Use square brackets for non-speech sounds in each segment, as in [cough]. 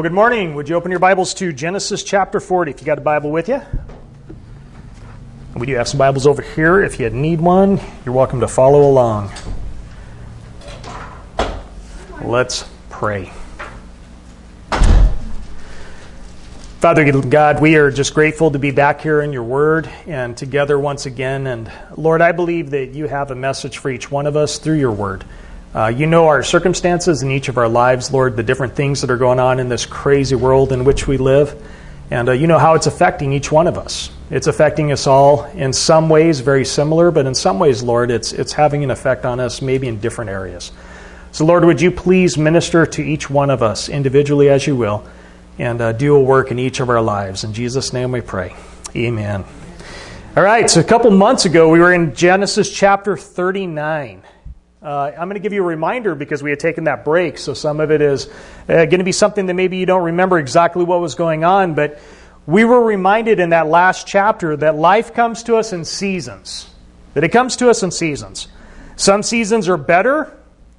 Well, good morning. Would you open your Bibles to Genesis chapter 40 if you got a Bible with you? We do have some Bibles over here. If you need one, you're welcome to follow along. Let's pray. Father God, we are just grateful to be back here in your word and together once again. And Lord, I believe that you have a message for each one of us through your word. Uh, you know our circumstances in each of our lives, Lord, the different things that are going on in this crazy world in which we live. And uh, you know how it's affecting each one of us. It's affecting us all in some ways very similar, but in some ways, Lord, it's, it's having an effect on us maybe in different areas. So, Lord, would you please minister to each one of us individually as you will and uh, do a work in each of our lives. In Jesus' name we pray. Amen. All right, so a couple months ago, we were in Genesis chapter 39. Uh, I'm going to give you a reminder because we had taken that break, so some of it is uh, going to be something that maybe you don't remember exactly what was going on, but we were reminded in that last chapter that life comes to us in seasons. That it comes to us in seasons. Some seasons are better,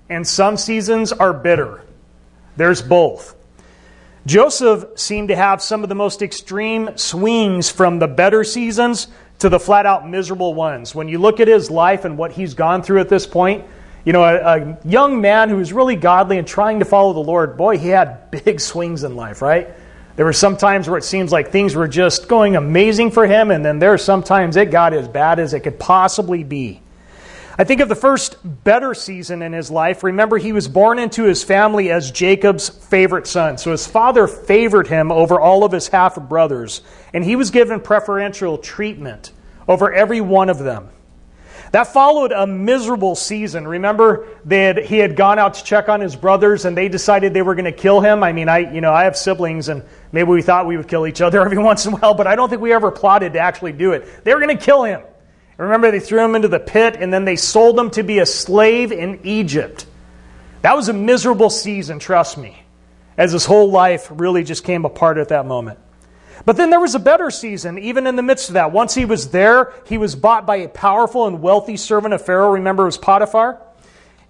and some seasons are bitter. There's both. Joseph seemed to have some of the most extreme swings from the better seasons to the flat out miserable ones. When you look at his life and what he's gone through at this point, you know, a, a, young man who was really godly and trying to follow the Lord, boy, he had big [laughs] swings in life, right? There were some times where it seems like things were just going amazing for him, and then there are some times it got as bad as it could possibly be. I think of the first better season in his life. Remember, he was born into his family as Jacob's favorite son. So his father favored him over all of his half brothers, and he was given preferential treatment over every one of them. That followed a miserable season. Remember, had, he had gone out to check on his brothers and they decided they were going to kill him. I mean, I, you know, I have siblings and maybe we thought we would kill each other [laughs] every once in a while, but I don't think we ever plotted to actually do it. They were going to kill him. Remember, they threw him into the pit and then they sold him to be a slave in Egypt. That was a miserable season, trust me, as his whole life really just came apart at that moment. But then there was a better season, even in the midst of that. Once he was there, he was bought by a powerful and wealthy servant of Pharaoh. Remember, it was Potiphar?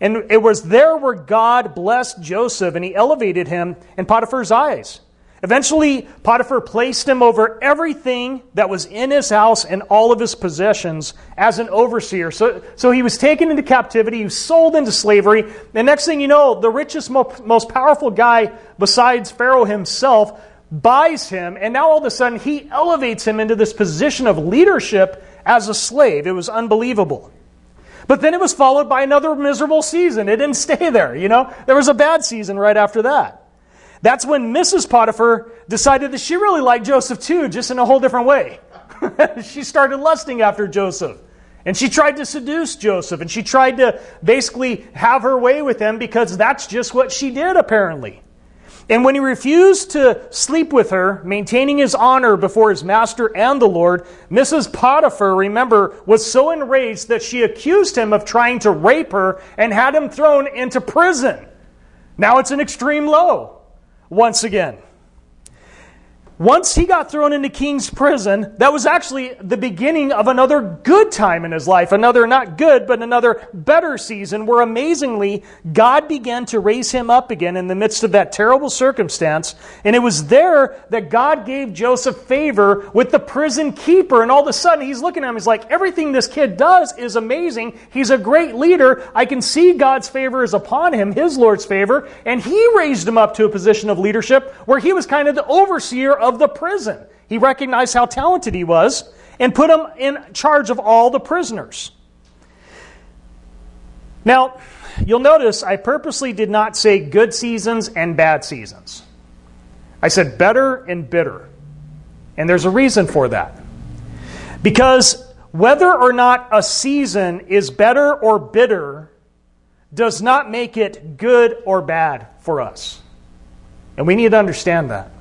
And it was there where God blessed Joseph and he elevated him in Potiphar's eyes. Eventually, Potiphar placed him over everything that was in his house and all of his possessions as an overseer. So, so he was taken into captivity, he was sold into slavery. The next thing you know, the richest, most powerful guy besides Pharaoh himself buys him, and now all of a sudden he elevates him into this position of leadership as a slave. It was unbelievable. But then it was followed by another miserable season. It didn't [laughs] stay there, you know? There was a bad season right after that. That's when Mrs. Potiphar decided that she really liked Joseph too, just in a whole different way. [laughs] she started lusting after Joseph. And she tried to seduce Joseph, and she tried to basically have her way with him because that's just what she did, apparently. And when he refused to sleep with her, maintaining his honor before his master and the Lord, Mrs. Potiphar, remember, was so enraged that she accused him of trying to rape her and had him thrown into prison. Now it's an extreme low, once again. Once he got thrown into King's prison, that was actually the beginning of another good time in his life. Another, not good, but another better season where amazingly God began to raise him up again in the midst of that terrible circumstance. And it was there that God gave Joseph favor with the prison keeper. And all of a sudden he's looking at him, he's like, everything this kid does is amazing. He's a great leader. I can see God's favor is upon him, his Lord's favor. And he raised him up to a position of leadership where he was kind of the overseer of of the prison. He recognized how talented he was and put him in charge of all the prisoners. Now, you'll notice I purposely did not say good seasons and bad seasons. I said better and bitter. And there's a reason for that. Because whether or not a season is better or bitter does not make it good or bad for us. And we need to understand that.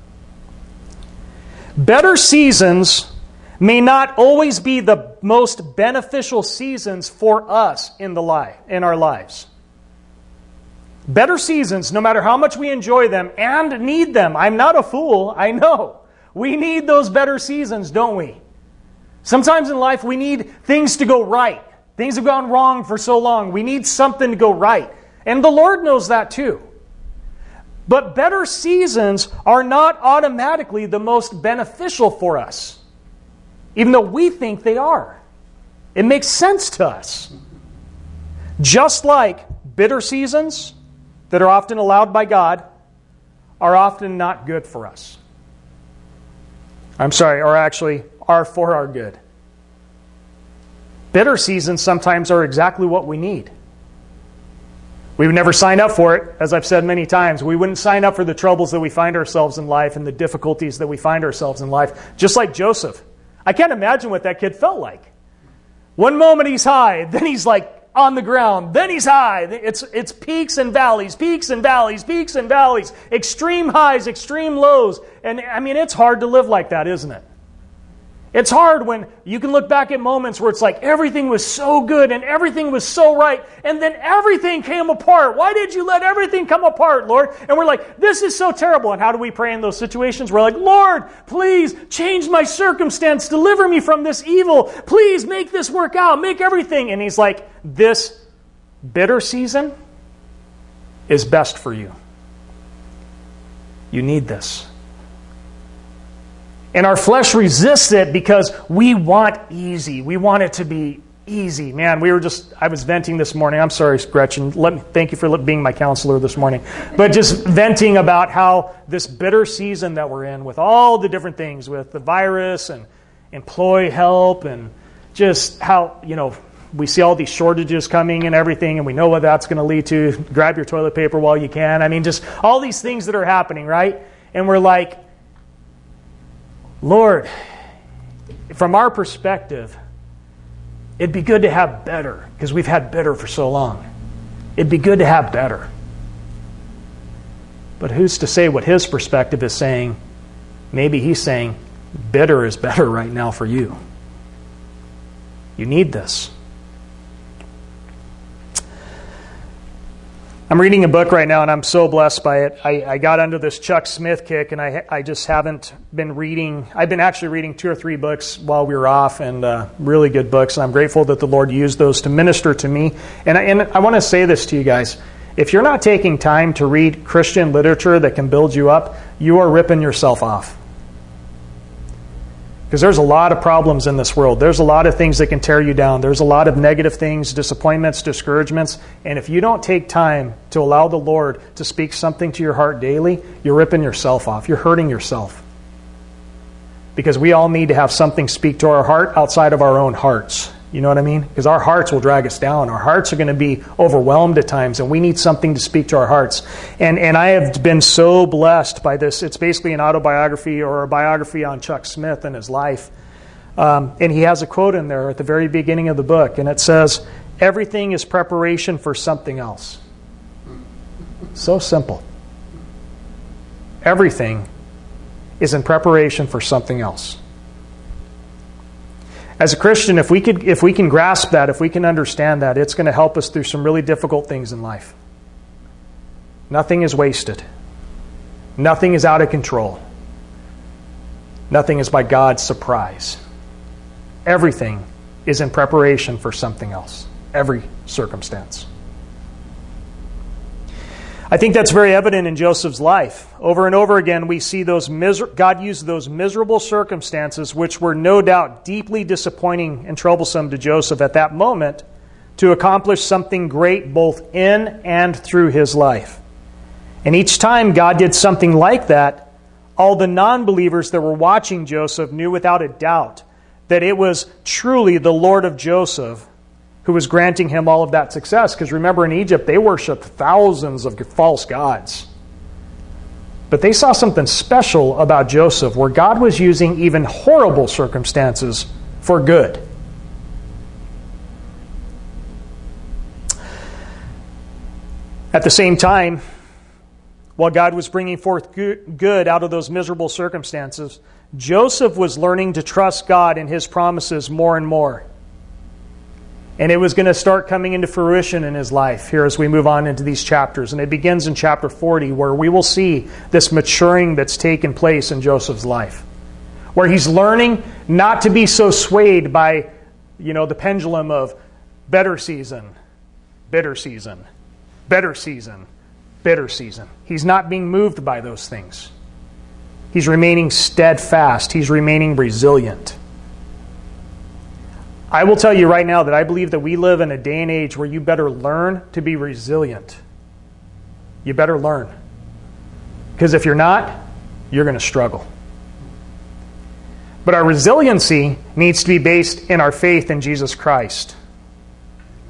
Better seasons may not always be the most beneficial seasons for us in, the life, in our lives. Better seasons, no matter how much we enjoy them and need them. I'm not a fool, I know. We need those better seasons, don't we? Sometimes in life, we need things to go right. Things have gone wrong for so long. We need something to go right. And the Lord knows that too. But better seasons are not automatically the most beneficial for us, even though we think they are. It makes sense to us. Just like bitter seasons that are often allowed by God are often not good for us. I'm sorry, or actually are for our good. Bitter seasons sometimes are exactly what we need. We would never sign up for it, as I've said many times. We wouldn't sign up for the troubles that we find ourselves in life and the difficulties that we find ourselves in life, just like Joseph. I can't imagine what that kid felt like. One moment he's high, then he's like on the ground, then he's high. It's, it's peaks and valleys, peaks and valleys, peaks and valleys, extreme highs, extreme lows. And I mean, it's hard to live like that, isn't it? It's hard when you can look back at moments where it's like everything was so good and everything was so right, and then everything came apart. Why did you let everything come apart, Lord? And we're like, this is so terrible. And how do we pray in those situations? We're like, Lord, please change my circumstance, deliver me from this evil. Please make this work out, make everything. And He's like, this bitter season is best for you. You need this. And our flesh resists it because we want easy. We want it to be easy. Man, we were just, I was venting this morning. I'm sorry, Gretchen. Let me, thank you for being my counselor this morning. But just venting about how this bitter season that we're in with all the different things, with the virus and employee help and just how, you know, we see all these shortages coming and everything, and we know what that's going to lead to. Grab your toilet paper while you can. I mean, just all these things that are happening, right? And we're like, Lord, from our perspective, it'd be good to have better because we've had better for so long. It'd be good to have better. But who's to say what his perspective is saying? Maybe he's saying, bitter is better right now for you. You need this. I'm reading a book right now and I'm so blessed by it. I, I, got under this Chuck Smith kick and I, I just haven't been reading. I've been actually reading two or three books while we were off and uh, really good books. And I'm grateful that the Lord used those to minister to me. And I, and I want to say this to you guys. If you're not taking time to read Christian literature that can build you up, you are ripping yourself off. Because there's a lot of problems in this world. There's a lot of things that can tear you down. There's a lot of negative things, disappointments, discouragements. And if you don't take time to allow the Lord to speak something to your heart daily, you're ripping yourself off. You're hurting yourself. Because we all need to have something speak to our heart outside of our own hearts. You know what I mean? Because our hearts will drag us down. Our hearts are going to be overwhelmed at times, and we need something to speak to our hearts. And, and I have been so blessed by this. It's basically an autobiography or a biography on Chuck Smith and his life. Um, and he has a quote in there at the very beginning of the book, and it says, Everything is preparation for something else. So simple. Everything is in preparation for something else. As a Christian, if we, could, if we can grasp that, if we can understand that, it's going to help us through some really difficult things in life. Nothing is wasted, nothing is out of control, nothing is by God's surprise. Everything is in preparation for something else, every circumstance. I think that's very evident in Joseph's life. Over and over again, we see those miser- God used those miserable circumstances, which were no doubt deeply disappointing and troublesome to Joseph at that moment, to accomplish something great both in and through his life. And each time God did something like that, all the non believers that were watching Joseph knew without a doubt that it was truly the Lord of Joseph who was granting him all of that success. Because remember, in Egypt, they worshiped thousands of false gods. But they saw something special about Joseph, where God was using even horrible circumstances for good. At the same time, while God was bringing forth good out of those miserable circumstances, Joseph was learning to trust God and his promises more and more. And it was going to start coming into fruition in his life here as we move on into these chapters. And it begins in chapter 40, where we will see this maturing that's taken place in Joseph's life. Where he's learning not to be so swayed by, you know, the pendulum of better season, bitter season, better season, bitter season. He's not being moved by those things. He's remaining steadfast. He's remaining resilient. I will tell you right now that I believe that we live in a day and age where you better learn to be resilient. You better learn. Because if you're not, you're going to struggle. But our resiliency needs to be based in our faith in Jesus Christ.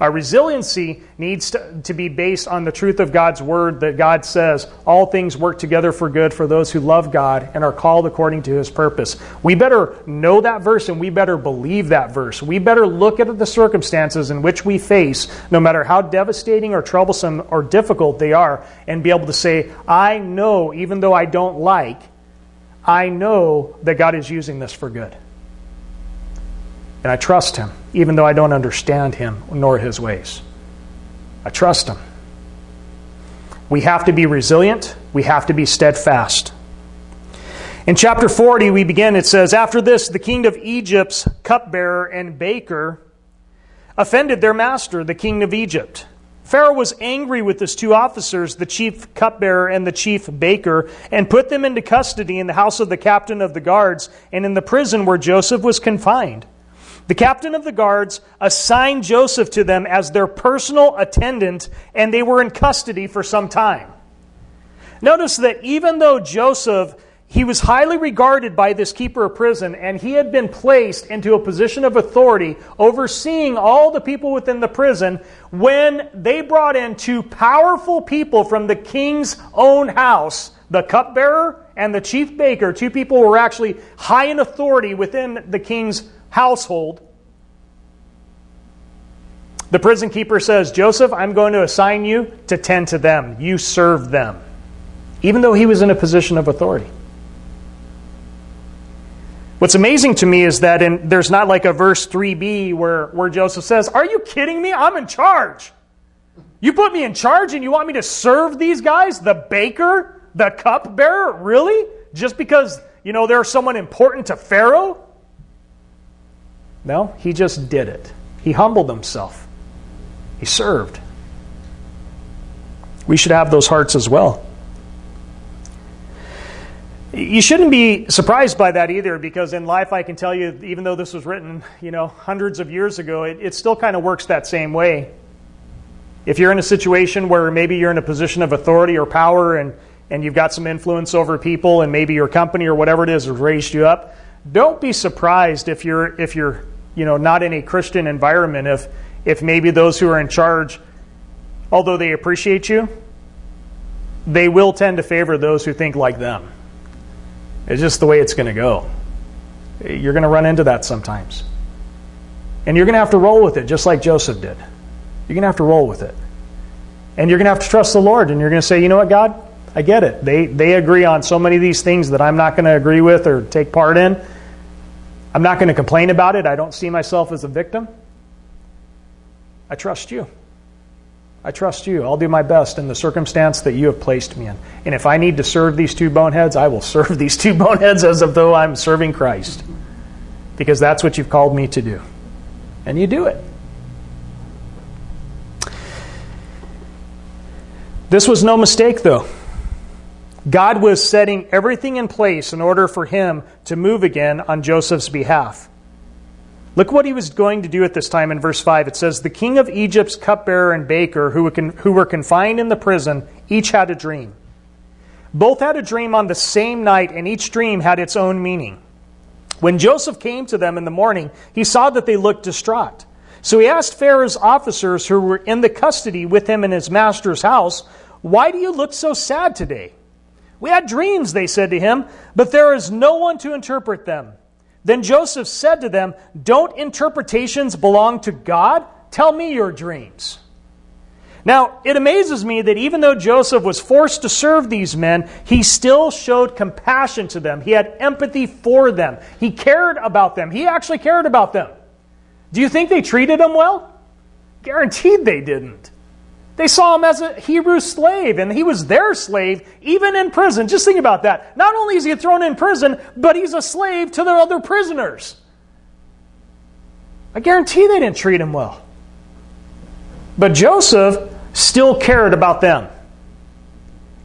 Our resiliency needs to, to, be based on the truth of God's word that God says all things work together for good for those who love God and are called according to his purpose. We better know that verse and we better believe that verse. We better look at the circumstances in which we face, no matter how devastating or troublesome or difficult they are, and be able to say, I know, even though I don't like, I know that God is using this for good. And I trust him, even though I don't understand him nor his ways. I trust him. We have to be resilient, we have to be steadfast. In chapter 40, we begin, it says, After this, the king of Egypt's cupbearer and baker offended their master, the king of Egypt. Pharaoh was angry with his two officers, the chief cupbearer and the chief baker, and put them into custody in the house of the captain of the guards and in the prison where Joseph was confined. The captain of the guards assigned Joseph to them as their personal attendant, and they were in custody for some time. Notice that even though Joseph he was highly regarded by this keeper of prison, and he had been placed into a position of authority, overseeing all the people within the prison, when they brought in two powerful people from the king's own house, the cupbearer and the chief baker, two people who were actually high in authority within the king's household. The prison keeper says, Joseph, I'm going to assign you to tend to them. You serve them. Even though he was in a position of authority. What's amazing to me is that in, there's not like a verse 3b where, where Joseph says, Are you kidding me? I'm in charge. You put me in charge and you want me to serve these guys? The baker? The cupbearer? Really? Just because, you know, they're someone important to Pharaoh? No, he just did it. He humbled himself. He served. We should have those hearts as well. You shouldn't be surprised by that either, because in life, I can tell you, even though this was written, you know, hundreds of years ago, it, it still kind of works that same way. If you're in a situation where maybe you're in a position of authority or power and, and you've got some influence over people and maybe your company or whatever it is has raised you up, don't be surprised if you're, if you're you know, not in a Christian environment if, if maybe those who are in charge, although they appreciate you, they will tend to favor those who think like them. It's just the way it's going to go. You're going to run into that sometimes. And you're going to have to roll with it, just like Joseph did. You're going to have to roll with it. And you're going to have to trust the Lord. And you're going to say, you know what, God? I get it. They, they agree on so many of these things that I'm not going to agree with or take part in. I'm not going to complain about it. I don't see myself as a victim. I trust you. I trust you. I'll do my best in the circumstance that you have placed me in. And if I need to serve these two boneheads, I will [laughs] serve these two boneheads as though I'm serving Christ. Because that's what you've called me to do. And you do it. This was no mistake, though. God was setting everything in place in order for him to move again on Joseph's behalf. Look what he was going to do at this time in verse 5. It says, The king of Egypt's cupbearer and baker, who were confined in the prison, each had a dream. Both had a dream on the same night, and each dream had its own meaning. When Joseph came to them in the morning, he saw that they looked distraught. So he asked Pharaoh's officers who were in the custody with him in his master's house, Why do you look so sad today? We had dreams, they said to him, but there is no one to interpret them. Then Joseph said to them, Don't interpretations belong to God? Tell me your dreams. Now, it amazes me that even though Joseph was forced to serve these men, he still showed compassion to them. He had empathy for them. He cared about them. He actually cared about them. Do you think they treated him well? Guaranteed they didn't. They saw him as a Hebrew slave, and he was their slave, even in prison. Just think about that. Not only is he thrown in prison, but he's a slave to their other prisoners. I guarantee they didn't treat him well. But Joseph still cared about them.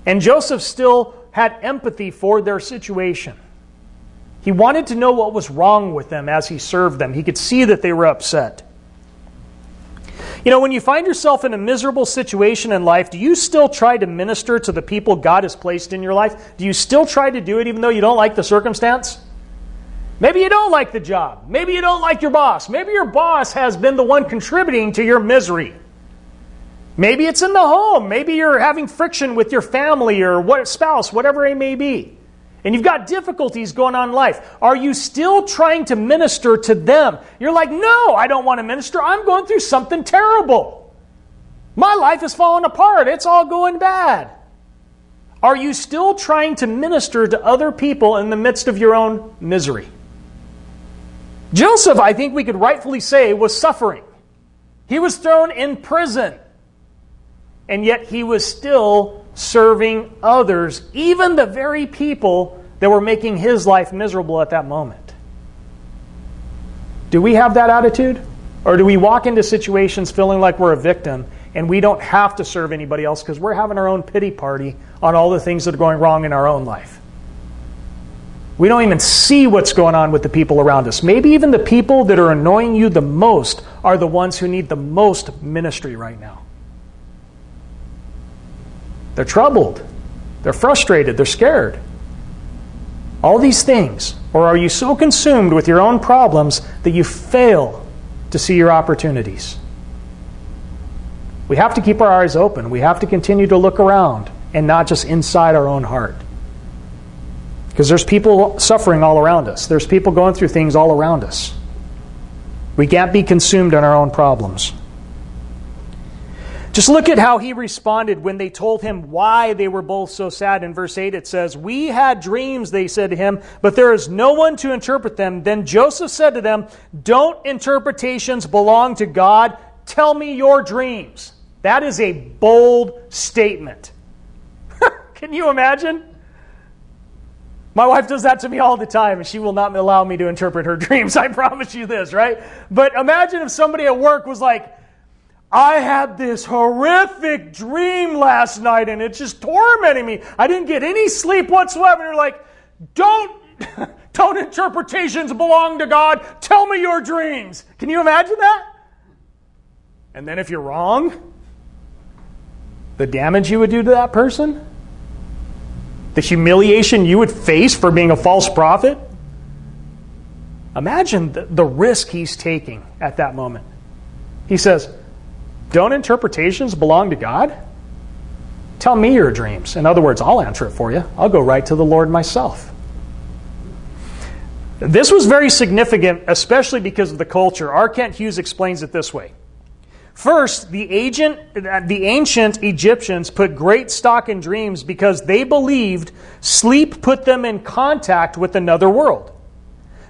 And Joseph still had empathy for their situation. He wanted to know what was wrong with them as he served them. He could see that they were upset. You know, when you find yourself in a miserable situation in life, do you still try to minister to the people God has placed in your life? Do you still try to do it even though you don't like the circumstance? Maybe you don't like the job. Maybe you don't like your boss. Maybe your boss has been the one contributing to your misery. Maybe it's in the home. Maybe you're having friction with your family or what spouse, whatever it may be. And you've got difficulties going on in life. Are you still trying to minister to them? You're like, no, I don't want to minister. I'm going through something terrible. My life is falling apart. It's all going bad. Are you still trying to minister to other people in the midst of your own misery? Joseph, I think we could rightfully say, was suffering. He was thrown in prison and yet he was still serving others, even the very people that were making his life miserable at that moment. Do we have that attitude? Or do we walk into situations feeling like we're a victim and we don't have to serve anybody else because we're having our own pity party on all the things that are going wrong in our own life? We don't even see what's going on with the people around us. Maybe even the people that are annoying you the most are the ones who need the most ministry right now. They're troubled. They're frustrated. They're scared. All these things. Or are you so consumed with your own problems that you fail to see your opportunities? We have to keep our eyes open. We have to continue to look around and not just inside our own heart. Because there's people suffering all around us, there's people going through things all around us. We can't be consumed in our own problems. Just look at how he responded when they told him why they were both so sad. In verse 8, it says, We had dreams, they said to him, but there is no one to interpret them. Then Joseph said to them, Don't interpretations belong to God? Tell me your dreams. That is a bold statement. [laughs] Can you imagine? My wife does that to me all the time, and she will not allow me to interpret her [laughs] dreams. I promise you this, right? But imagine if somebody at work was like, I had this horrific dream last night and it's just tormenting me. I didn't get any sleep whatsoever. And you're like, don't, [laughs] don't interpretations belong to God. Tell me your dreams. Can you imagine that? And then if you're wrong, the damage you would do to that person, the humiliation you would face for being a false prophet. Imagine the, the risk he's taking at that moment. He says, don't interpretations belong to God? Tell me your dreams. In other words, I'll answer it for you. I'll go right to the Lord myself. This was very significant, especially because of the culture. R. Kent Hughes explains it this way. First, the, agent, the ancient Egyptians put great stock in dreams because they believed sleep put them in contact with another world.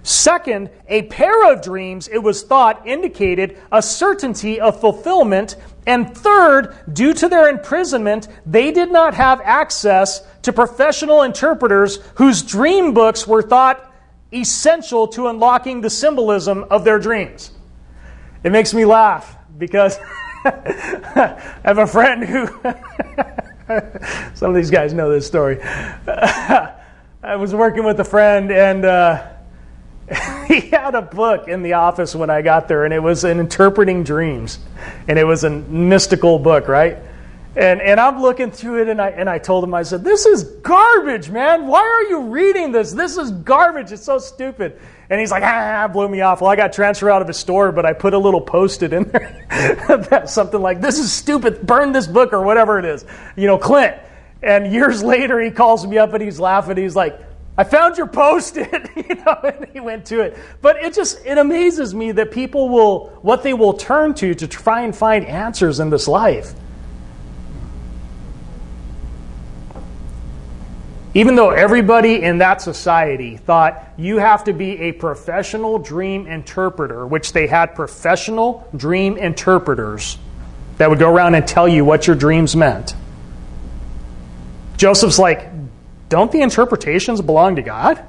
Second, a pair of dreams, it was thought, indicated a certainty of fulfillment. And third, due to their imprisonment, they did not have access to professional interpreters whose dream books were thought essential to unlocking the symbolism of their dreams. It makes me laugh because [laughs] I have a friend who, [laughs] some of these guys know this story. [laughs] I was working with a friend and, uh, [laughs] he had a book in the office when I got there, and it was an interpreting dreams, and it was a mystical book, right? And and I'm looking through it, and I and I told him, I said, "This is garbage, man. Why are you reading this? This is garbage. It's so stupid." And he's like, "Ah, blew me off." Well, I got transferred out of his store, but I put a little post-it in there, [laughs] about something like, "This is stupid. Burn this book or whatever it is." You know, Clint. And years [laughs] later, he calls me up and he's laughing. He's like, I found your post-it, [laughs] you know, and he went to it. But it just it amazes me that people will what they will turn to to try and find answers in this life. Even though everybody in that society thought you have to be a professional dream interpreter, which they had professional dream interpreters that would go around and tell you what your dreams meant. Joseph's like, don't the interpretations belong to God?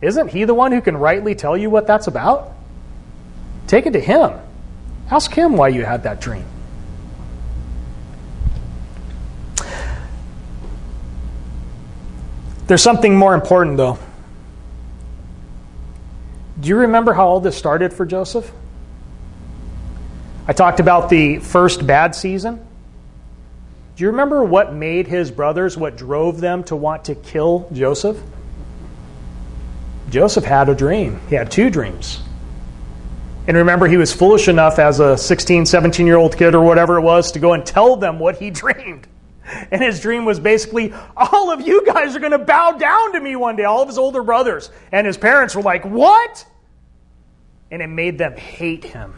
Isn't He the one who can rightly tell you what that's about? Take it to Him. Ask Him why you had that dream. There's something more important, though. Do you remember how all this started for Joseph? I talked about the first bad season. Do you remember what made his brothers, what drove them to want to kill Joseph? Joseph had a dream. He had two dreams. And remember, he was foolish enough as a 16, 17 year old kid or whatever it was to go and tell them what he [laughs] dreamed. And his dream was basically, all of you guys are going to bow down to me one day, all of his older brothers. And his parents were like, What? And it made them hate him.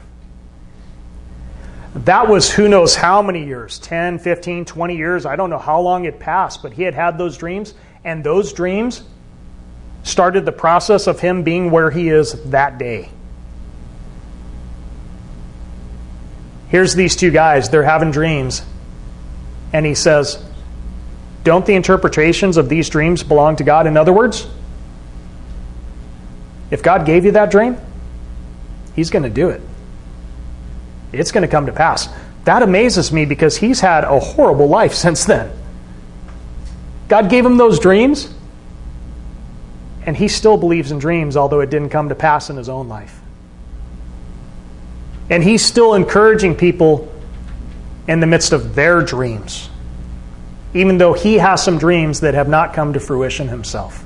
That was who knows how many years 10, 15, 20 years. I don't know how long it passed, but he had had those dreams. And those dreams started the process of him being where he is that day. Here's these two guys, they're having dreams. And he says, Don't the interpretations of these dreams belong to God? In other words, if God gave you that dream, He's going to do it. It's going to come to pass. That amazes me because he's had a horrible life [laughs] since then. God gave him those dreams, and he still believes in dreams, although it didn't come to pass in his own life. And he's still encouraging people in the midst of their dreams, even though he has some dreams that have not come to fruition himself.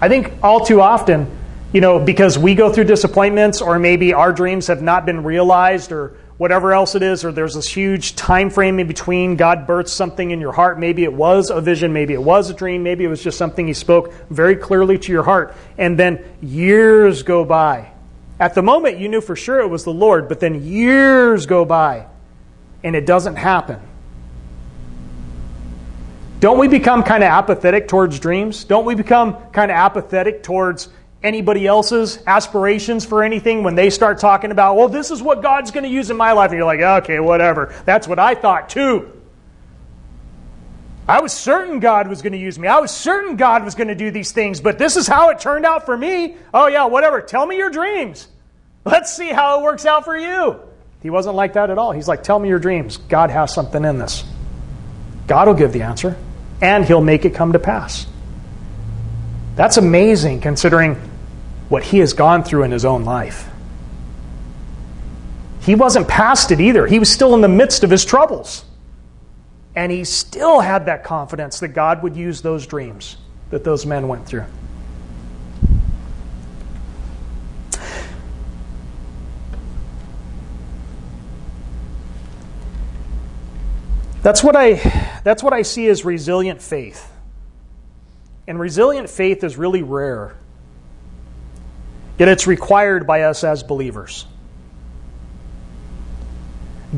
I think all too often, you know, because we go through disappointments or maybe our dreams have not been realized or whatever else it is, or there's this huge time frame in between. God births something in your heart. Maybe it was a vision, maybe it was a dream, maybe it was just something He spoke very clearly to your heart. And then years go by. At the moment, you knew for sure it was the Lord, but then years go by and it doesn't happen. Don't we become kind of apathetic towards dreams? Don't we become kind of apathetic towards anybody else's aspirations for anything when they start talking about, well, this is what God's going to use in my life? And you're like, okay, whatever. That's what I thought too. I was certain God was going to use me. I was certain God was going to do these things, but this is how it turned out for me. Oh, yeah, whatever. Tell me your dreams. Let's see how it works out for you. He wasn't like that at all. He's like, tell me your dreams. God has something in this. God will give the answer, and He'll make it come to pass. That's amazing considering what he has gone through in his own life. He wasn't past it either. He was still in the midst of his troubles. And he still had that confidence that God would use those dreams that those men went through. That's what I that's what I see as resilient faith. And resilient faith is really rare. Yet it's required by us as believers.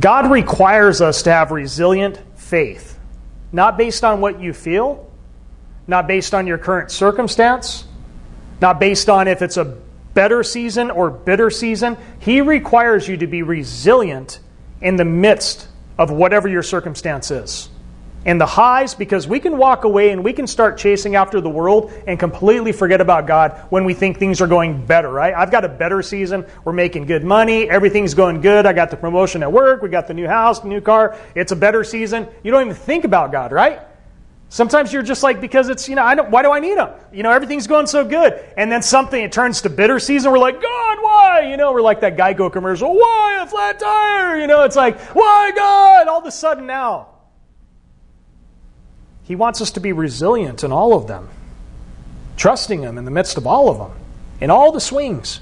God requires us to have resilient faith, not based on what you feel, not based on your current circumstance, not based on if it's a better season or bitter season. He requires you to be resilient in the midst of whatever your circumstance is and the highs because we can walk away and we can start chasing after the world and completely forget about God when we think things are going better, right? I've got a better season. We're making good money. Everything's going good. I got the promotion at work. We got the new house, the new car. It's a better season. You don't even think about God, right? Sometimes you're just like, because it's, you know, I don't, why do I need him? You know, everything's going so good. And then something, it turns to bitter season. We're like, God, why? You know, we're like that Geico commercial. Why a flat tire? You know, it's like, why God? All of a sudden now, he wants us to be resilient in all of them, trusting Him in the midst of all of them, in all the swings.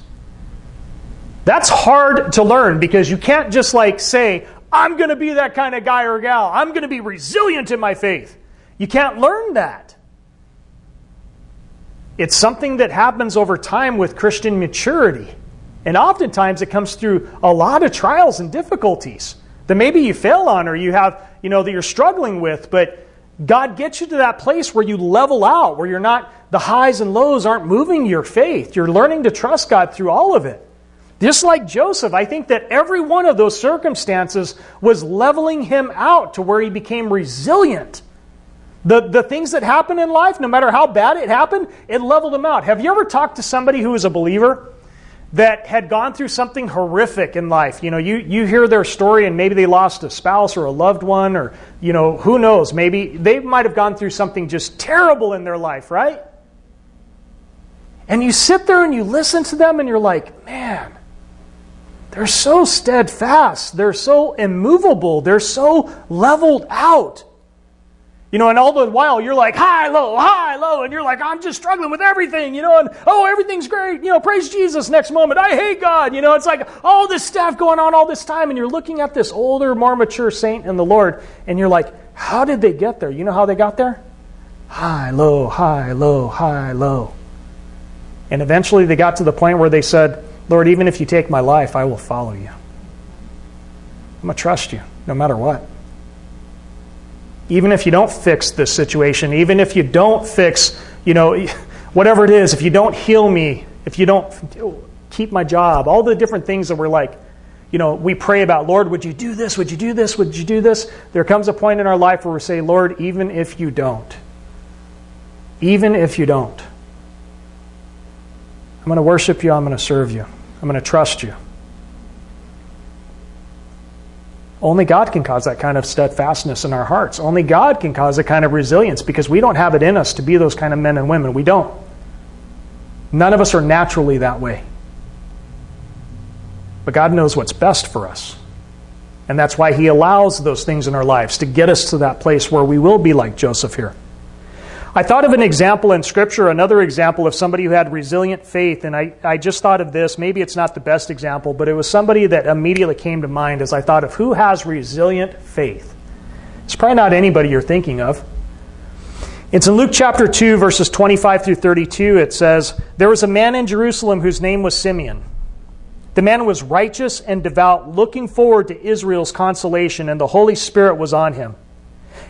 That's hard to learn because you can't just like say, I'm going to be that kind of guy or gal. I'm going to be resilient in my faith. You can't learn that. It's something that happens over time with Christian maturity. And oftentimes it comes through a lot of trials and difficulties that maybe you fail on or you have, you know, that you're struggling with, but God gets you to that place where you level out, where you're not, the highs and lows aren't moving your faith. You're learning to trust God through all of it. Just like Joseph, I think that every one of those circumstances was leveling him out to where he became resilient. The, the things that happen in life, no matter how bad it happened, it leveled him out. Have you ever talked to somebody who is a believer that had gone through something horrific in life. You know, you, you hear their story and maybe they lost a spouse or a loved one or, you know, who knows, maybe they might have gone through something just terrible in their life, right? And you sit there and you listen to them and you're like, man, they're so steadfast. They're so immovable. They're so leveled out. You know, and all the while you're like high, low, high, low, and you're like, I'm just struggling with everything, you know, and oh, everything's great, you know, praise Jesus next moment. I hate God, you know, it's like all this stuff going on all this time, and you're looking at this older, more mature saint in the Lord, and you're like, how did they get there? You know how they got there? High, low, high, low, high, low. And eventually they got to the point where they said, Lord, even if you take my life, I will follow you. I'm going to trust you no matter what even if you don't fix this situation, even if you don't fix, you know, whatever it is, if you don't heal me, if you don't keep my job, all the different things that we're like, you know, we pray about, Lord, would you do this? Would you do this? Would you do this? There comes a point in our life where we say, Lord, even if you don't, even if you don't, I'm going to worship you, I'm going to serve you, I'm going to trust you. Only God can cause that kind of steadfastness in our hearts. Only God can cause that kind of resilience because we don't have it in us to be those kind of men and women. We don't. None of us are naturally that way. But God knows what's best for us. And that's why He allows those things in our lives to get us to that place where we will be like Joseph here. I thought of an example in Scripture, another example of somebody who had resilient faith, and I, I just thought of this. Maybe it's not the best example, but it was somebody that immediately came to mind as I thought of who has resilient faith. It's probably not anybody you're thinking of. It's in Luke chapter 2, verses 25 through 32. It says, There was a man in Jerusalem whose name was Simeon. The man was righteous and devout, looking forward to Israel's consolation, and the Holy Spirit was on him.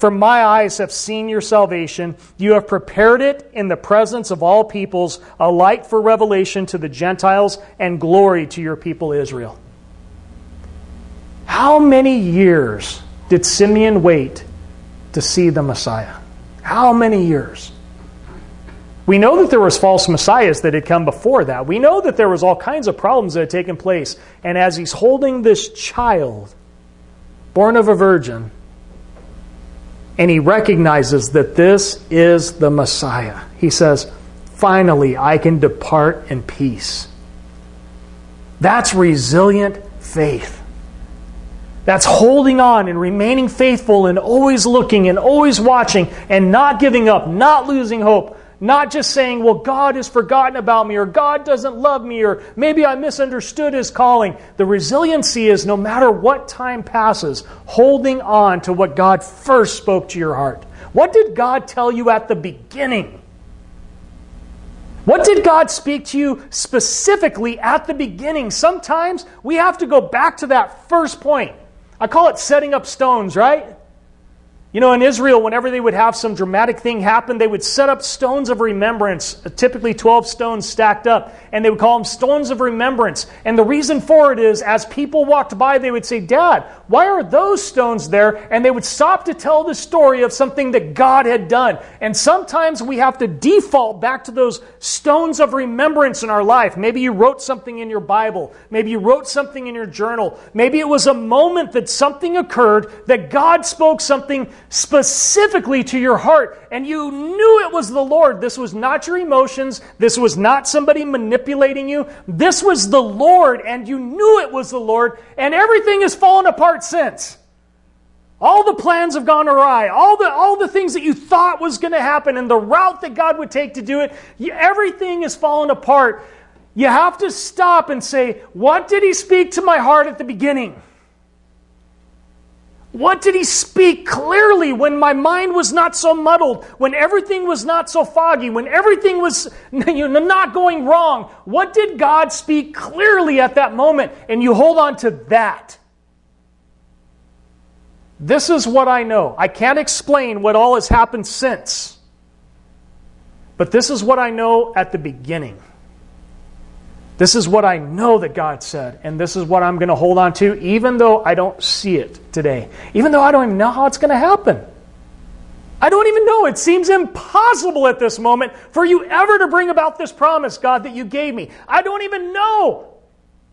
For my eyes have seen your salvation. You have prepared it in the presence of all peoples, a light for revelation to the Gentiles and glory to your people Israel. How many years did Simeon wait to see the Messiah? How many years? We know that there was false messiahs that had come before that. We know that there was all kinds of problems that had taken place. And as he's holding this child, born of a virgin, and he recognizes that this is the Messiah. He says, Finally, I can depart in peace. That's resilient faith. That's holding on and remaining faithful and always looking and always watching and not giving up, not losing hope, not just saying, well, God has forgotten about me, or God doesn't love me, or maybe I misunderstood his calling. The resiliency is no matter what time passes, holding on to what God first spoke to your heart. What did God tell you at the beginning? What did God speak to you specifically at the beginning? Sometimes we have to go back to that first point. I call it setting up stones, right? You know, in Israel, whenever they would have some dramatic thing happen, they would set up stones of remembrance, uh, typically 12 stones stacked up, and they would call them stones of remembrance. And the reason for it is, as people walked by, they would say, Dad, why are those stones there? And they would stop to tell the story of something that God had done. And sometimes we have to default back to those stones of remembrance in our life. Maybe you wrote something in your Bible. Maybe you wrote something in your journal. Maybe it was a moment that something occurred that God spoke something specifically to your heart, and you knew it was the Lord. This was not your emotions. This was not somebody manipulating you. This was the Lord, and you knew it was the Lord, and everything has fallen apart since. All the plans have gone awry. All the, all the things that you thought was going to happen and the route that God would take to do it, everything has fallen apart. You have to stop and say, What did He speak to my heart at the beginning? What did he speak clearly when my mind was not so muddled, when everything was not so foggy, when everything was [laughs] you know, not going wrong? What did God speak clearly at that moment? And you hold on to that. This is what I know. I can't explain what all has happened since. But this is what I know at the beginning. This is what I know that God said, and this is what I'm going to hold on to, even though I don't see it today, even though I don't even know how it's going to happen. I don't even know. It seems impossible at this moment for you ever to bring about this promise, God, that you gave me. I don't even know.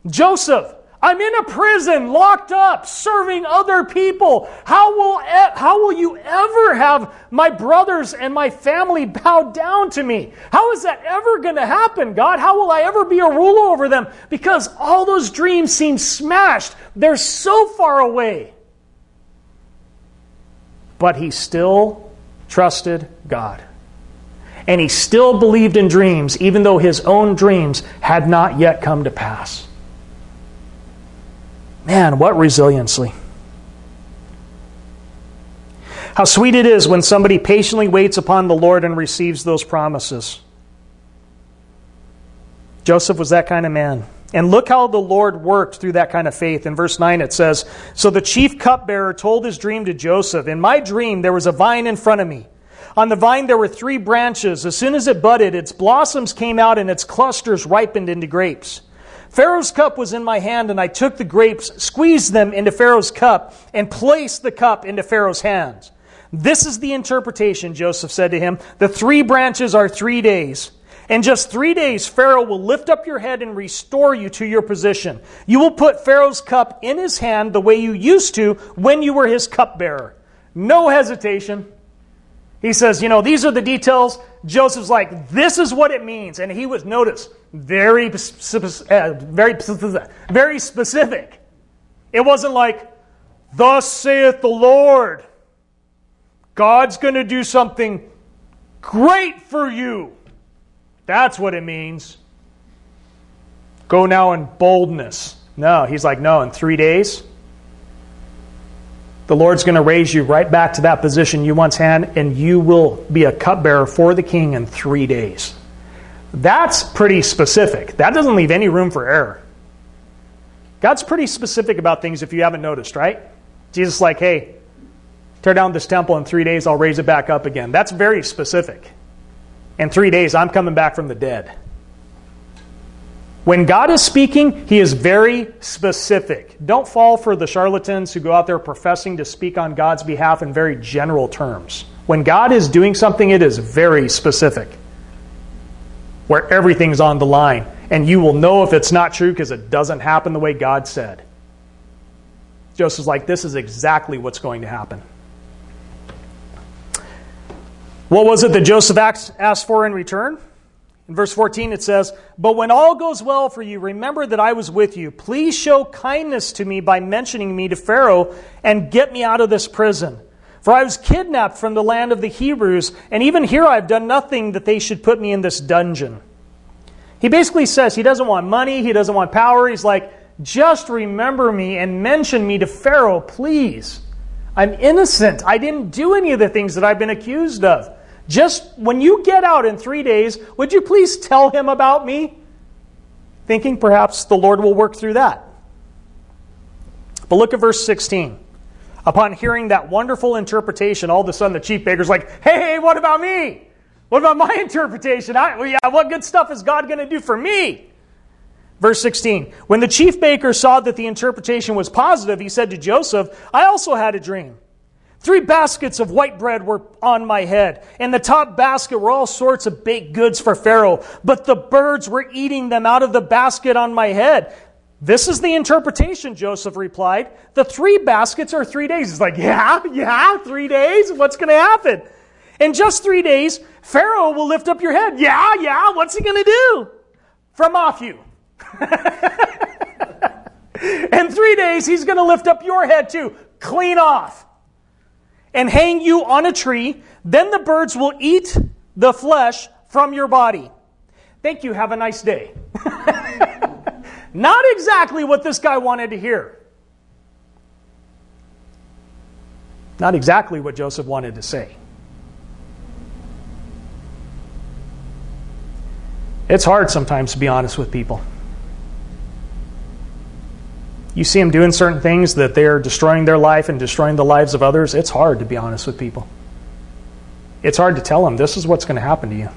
Joseph, I'm in a prison, locked up, serving other people. How will, how will you ever have my brothers and my family bow down to me? How is that ever going to happen, God? How will I ever be a ruler over them? Because all those dreams seem smashed. They're so far away. But he still trusted God. And he still believed in dreams, even though his own dreams had not yet come to pass. Man, what resiliency. How sweet it is when somebody patiently waits upon the Lord and receives those promises. Joseph was that kind of man. And look how the Lord worked through that kind of faith. In verse 9 it says So the chief cupbearer told his dream to Joseph. In my dream, there was a vine in front of me. On the vine, there were three branches. As soon as it budded, its blossoms came out and its clusters ripened into grapes. Pharaoh's cup was in my hand, and I took the grapes, squeezed them into Pharaoh's cup, and placed the cup into Pharaoh's hands. This is the interpretation, Joseph said to him. The three branches are three days. In just three days, Pharaoh will lift up your head and restore you to your position. You will put Pharaoh's cup in his hand the way you used to when you were his cupbearer. No hesitation. He says, You know, these are the details. Joseph's like, This is what it means. And he was, notice, very, uh, very, very specific. It wasn't like, Thus saith the Lord. God's going to do something great for you. That's what it means. Go now in boldness. No, he's like, No, in three days, the Lord's going to raise you right back to that position you once had, and you will be a cupbearer for the king in three days. That's pretty specific. That doesn't leave any room for error. God's pretty specific about things if you haven't noticed, right? Jesus is like, hey, tear down this temple in three days, I'll raise it back up again. That's very specific. In three days, I'm coming back from the dead. When God is speaking, He is very specific. Don't fall for the charlatans who go out there professing to speak on God's behalf in very general terms. When God is doing something, it is very specific, where everything's on the line. And you will know if it's not true because it doesn't happen the way God said. Joseph's like, this is exactly what's going to happen. What was it that Joseph asked for in return? In verse 14, it says, But when all goes well for you, remember that I was with you. Please show kindness to me by mentioning me to Pharaoh and get me out of this prison. For I was kidnapped from the land of the Hebrews, and even here I have done nothing that they should put me in this dungeon. He basically says he doesn't want money, he doesn't want power. He's like, just remember me and mention me to Pharaoh, please. I'm innocent. I didn't do any of the things that I've been accused of. Just when you get out in three days, would you please tell him about me? Thinking perhaps the Lord will work through that. But look at verse 16. Upon hearing that wonderful interpretation, all of a sudden the chief baker's like, hey, what about me? What about my [laughs] interpretation? I, well, yeah, what good stuff is God going to do for me? Verse 16 When the chief baker saw that the interpretation was positive, he said to Joseph, I also had a dream. Three baskets of white bread were on my head. In the top basket were all sorts of baked goods for Pharaoh, but the birds were eating them out of the basket on my head. This is the interpretation, Joseph replied. The three baskets are three days. He's like, yeah, yeah, three days? What's going to happen? In just three days, Pharaoh will lift up your head. Yeah, yeah, what's he going to do? From off you. [laughs] In three days, he's going to lift up your head too. Clean off and hang you on a tree. Then the birds will eat the flesh from your body. Thank you. Have a nice day. [laughs] Not exactly what this guy wanted to hear. Not exactly what Joseph wanted to say. It's hard sometimes to be honest with people. You see them doing certain things that they're destroying their life and destroying the lives of others, it's hard to be honest with people. It's hard to tell them this is what's going to happen to you.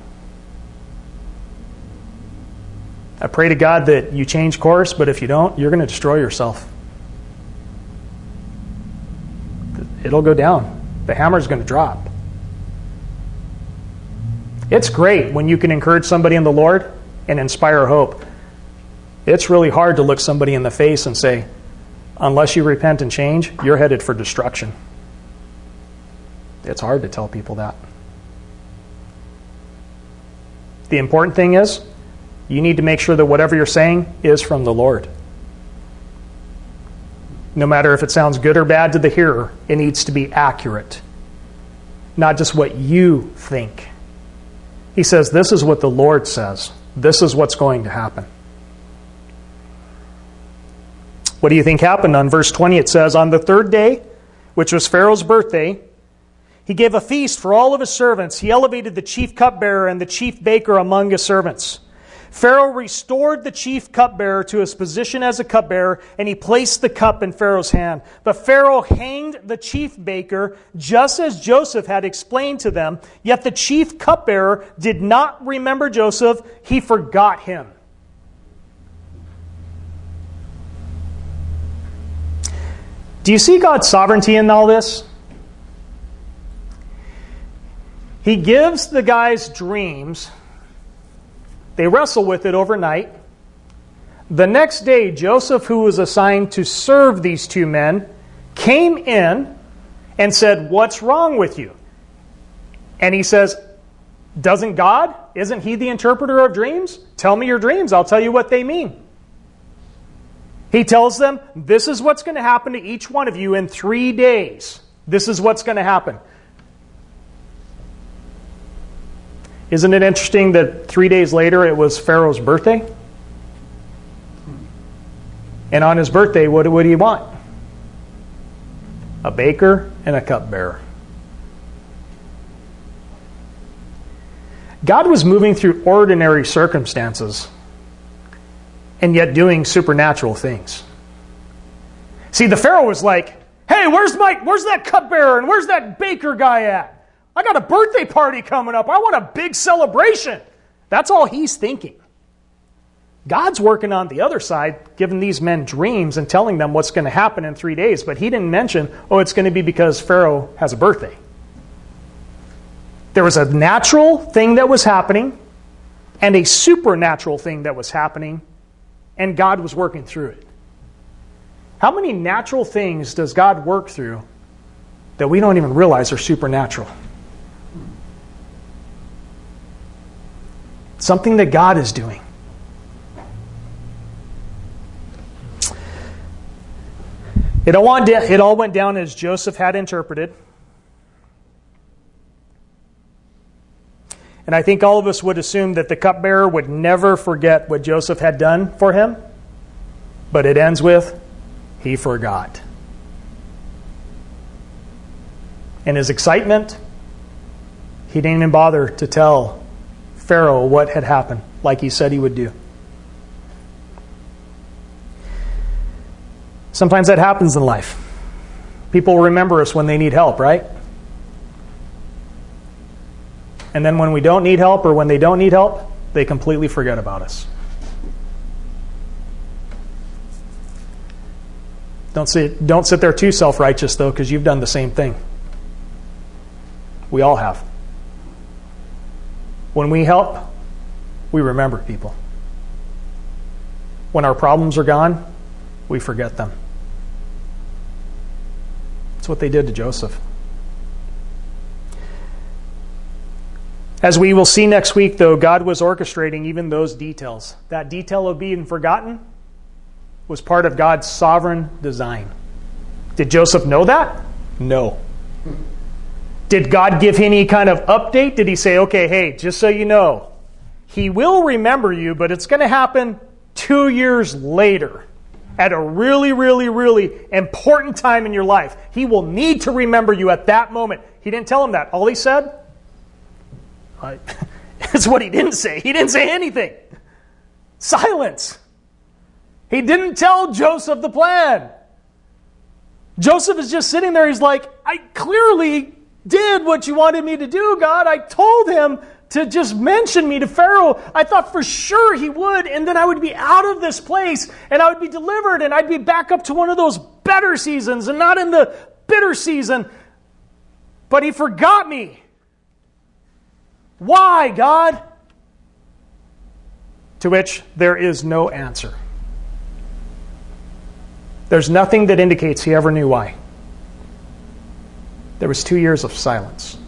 I pray to God that you change course, but if you don't, you're going to destroy yourself. It'll go down. The hammer's going to drop. It's great when you can encourage somebody in the Lord and inspire hope. It's really hard to look somebody in the face and say, unless you repent and change, you're headed for destruction. It's hard to tell people that. The important thing is, you need to make sure that whatever you're saying is from the Lord. No matter if it sounds good or bad to the hearer, it needs to be accurate, not just what you think. He says, This is what the Lord says. This is what's going to happen. What do you think happened? On verse 20, it says, On the third day, which was Pharaoh's birthday, he gave a feast for all of his servants. He elevated the chief cupbearer and the chief baker among his servants. Pharaoh restored the chief cupbearer to his position as a cupbearer, and he placed the cup in Pharaoh's hand. But Pharaoh hanged the chief baker, just as Joseph had explained to them. Yet the chief cupbearer did not remember Joseph, he forgot him. Do you see God's sovereignty in all this? He gives the guys dreams they wrestle with it overnight. The next day, Joseph, who was assigned to serve these two men, came in and said, What's wrong with you? And he says, Doesn't God? Isn't he the interpreter of dreams? Tell me your dreams. I'll tell you what they mean. He tells them, This is what's going to happen to each one of you in three days. This is what's going to happen. Isn't it interesting that three days later it was Pharaoh's birthday? And on his birthday, what would he want? A baker and a cupbearer. God was moving through ordinary circumstances and yet doing supernatural things. See, the Pharaoh was like, hey, where's my where's that cupbearer and where's that baker guy at? I got a birthday party coming up. I want a big celebration. That's all he's thinking. God's working on the other side, giving these men dreams and telling them what's going to happen in three days. But he didn't mention, oh, it's going to be because Pharaoh has a birthday. There was a natural thing that was happening and a supernatural thing that was happening, and God was working through it. How many natural things does God work through that we don't even realize are supernatural? something that God is doing. It all, went down, as Joseph had interpreted. And I think all of us would assume that the cupbearer would never forget what Joseph had done for him. But it ends with, he forgot. In his excitement, he didn't even bother to tell Pharaoh what had happened, like he said he would do. Sometimes that happens in life. People remember us when they need help, right? And then when we don't need help or when they don't need help, they completely forget about us. Don't sit, don't sit there too self righteous, though, because you've done the same thing. We all have. When we help, we remember people. When our problems are gone, we forget them. That's what they did to Joseph. As we will see next week, though, God was orchestrating even those details. That detail of being forgotten was part of God's sovereign design. Did Joseph know that? No. Did God give any kind of update? Did he say, okay, hey, just so you know, he will remember you, but it's going to happen two years later at a really, really, really important time in your life. He will need to remember you at that moment. He didn't tell him that. All he said, [laughs] it's what he didn't say. He didn't say anything. Silence. He didn't tell Joseph the plan. Joseph is just sitting there. He's like, I clearly did what you wanted me to do, God. I told him to just mention me to Pharaoh. I thought for sure he would, and then I would be out of this place and I would be delivered and I'd be back up to one of those better seasons and not in the bitter season. But he forgot me. Why, God? To which there is no answer. There's nothing that indicates he ever knew why. There was two years of silence.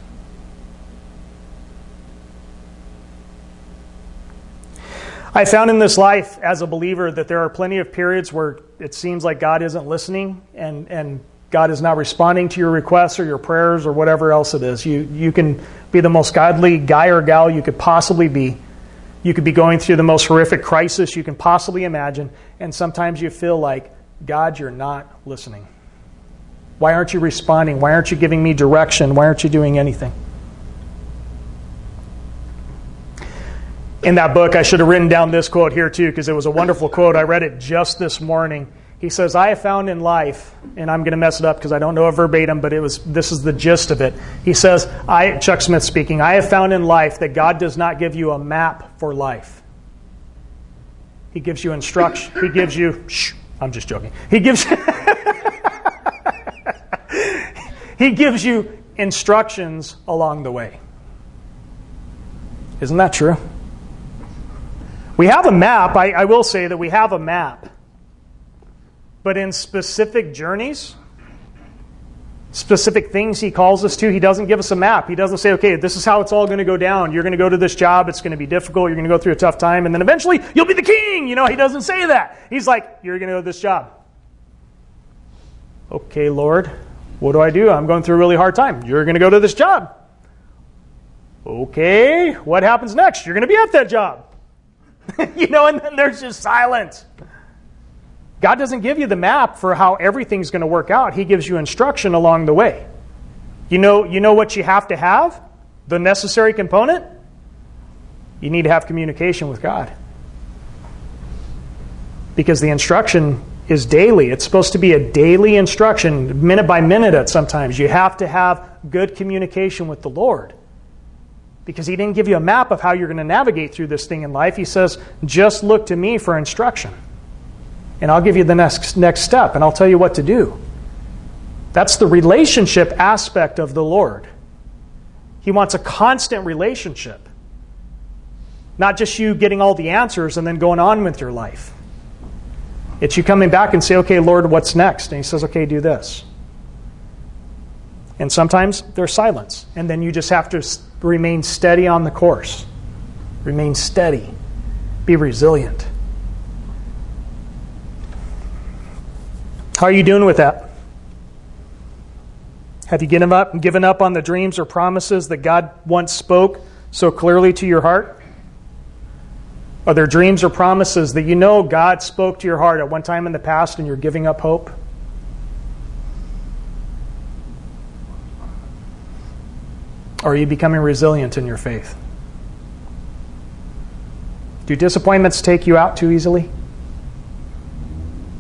I found in this life as a believer that there are plenty of periods where it seems like God isn't listening and, and God is not responding to your requests or your prayers or whatever else it is. You, you can be the most godly guy or gal you could possibly be. You could be going through the most horrific crisis you can possibly imagine, and sometimes you feel like, God, you're not listening. Why aren't you responding? Why aren't you giving me direction? Why aren't you doing anything? in that book, I should have written down this quote here too, because it was a wonderful quote. I read it just this morning. He says, I have found in life, and I'm going to mess it up because I don't know it verbatim, but it was this is the gist of it. He says, I Chuck Smith speaking, I have found in life that God does not give you a map for life. He gives you instruction. He gives you [laughs] shh, I'm just joking. He gives [laughs] He gives you instructions along the way. Isn't that true? We have a map. I, I, will say that we have a map. But in specific journeys, specific things he calls us to, he doesn't give us a map. He doesn't say, okay, this is how it's all going to go down. You're going to go to this job. It's going to be difficult. You're going to go through a tough time. And then eventually you'll be the king. You know, he doesn't say that. He's like, you're going to go to this job. Okay, Lord, what do I do? I'm going through a really hard time. You're going to go to this job. Okay, what happens next? You're going to be at that job. [laughs] you know, and then there's just silence. God doesn't give you the map for how everything's going to work out. He gives you instruction along the way. You know, you know what you have to have? The necessary component? You need to have communication with God. Because the instruction is daily. It's supposed to be a daily instruction, minute by minute at sometimes. You have to have good communication with the Lord because he didn't give you a map of how you're going to navigate through this thing in life. He says, just look to me for instruction. And I'll give you the next, next step, and I'll tell you what to do. That's the relationship aspect of the Lord. He wants a constant relationship, not just you getting all the answers and then going on with your life. It's you coming back and say, okay, Lord, what's next? And he says, okay, do this. And sometimes there's silence. And then you just have to remain steady on the course. Remain steady. Be resilient. How are you doing with that? Have you given up, given up on the dreams or promises that God once spoke so clearly to your heart? Are there dreams or promises that you know God spoke to your heart at one time in the past and you're giving up hope? Or are you becoming resilient in your faith? Do disappointments take you out too easily?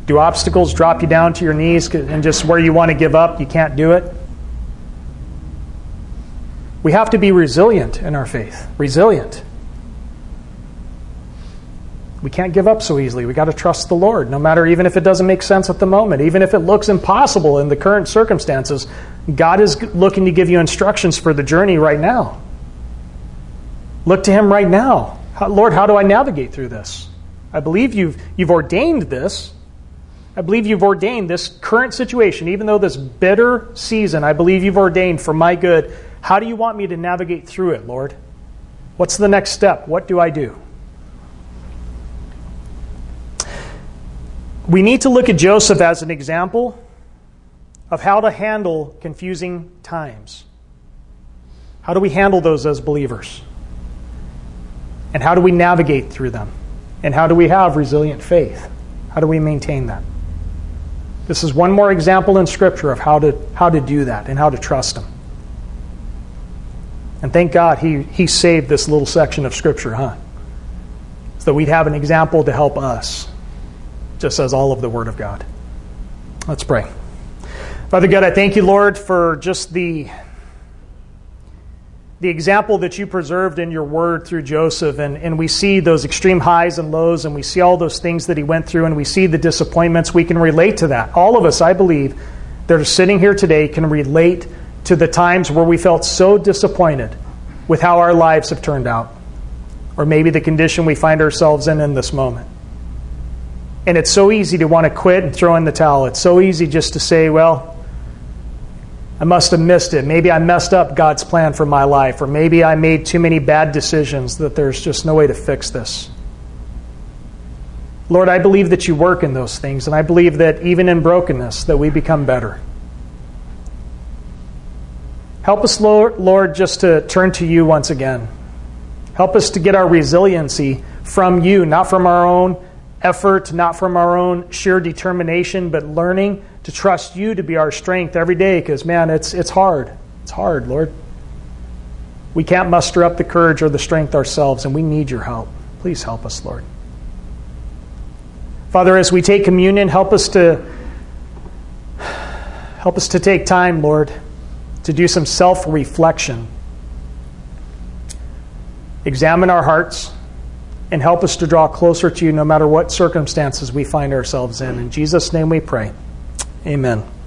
Do obstacles drop you down to your knees and just where you want to give up, you can't do it? We have to be resilient in our faith. Resilient. We can't give up so easily. We got to trust the Lord, no matter even if it doesn't make sense at the moment, even if it looks impossible in the current circumstances. God is looking to give you instructions for the journey right now. Look to Him right now. Lord, how do I navigate through this? I believe you've, you've ordained this. I believe you've ordained this current situation, even though this bitter season, I believe you've ordained for my good. How do you want me to navigate through it, Lord? What's the next step? What do I do? We need to look at Joseph as an example of how to handle confusing times. How do we handle those as believers? And how do we navigate through them? And how do we have resilient faith? How do we maintain that? This is one more example in Scripture of how to, how to do that and how to trust Him. And thank God he, he saved this little section of Scripture, huh? So that we'd have an example to help us just as all of the Word of God. Let's pray. Father God, I thank you, Lord, for just the the example that you preserved in your word through Joseph, and, and we see those extreme highs and lows, and we see all those things that he went through, and we see the disappointments. We can relate to that. All of us, I believe, that are sitting here today can relate to the times where we felt so disappointed with how our lives have turned out, or maybe the condition we find ourselves in in this moment. And it's so easy to want to quit and throw in the towel. It's so easy just to say, well, I must have missed it. Maybe I messed up God's plan for my life, or maybe I made too many bad decisions that there's just no way to fix this. Lord, I believe that you work in those things, and I believe that even in brokenness that we become better. Help us, Lord, just to turn to you once again. Help us to get our resiliency from you, not from our own effort, not from our own sheer determination, but learning to trust you to be our strength every day because, man, it's, it's hard. It's hard, Lord. We can't muster up the courage or the strength ourselves, and we need your help. Please help us, Lord. Father, as we take communion, help us to help us to take time, Lord, to do some self-reflection. Examine our hearts and help us to draw closer to you no matter what circumstances we find ourselves in. In Jesus' name we pray. Amen.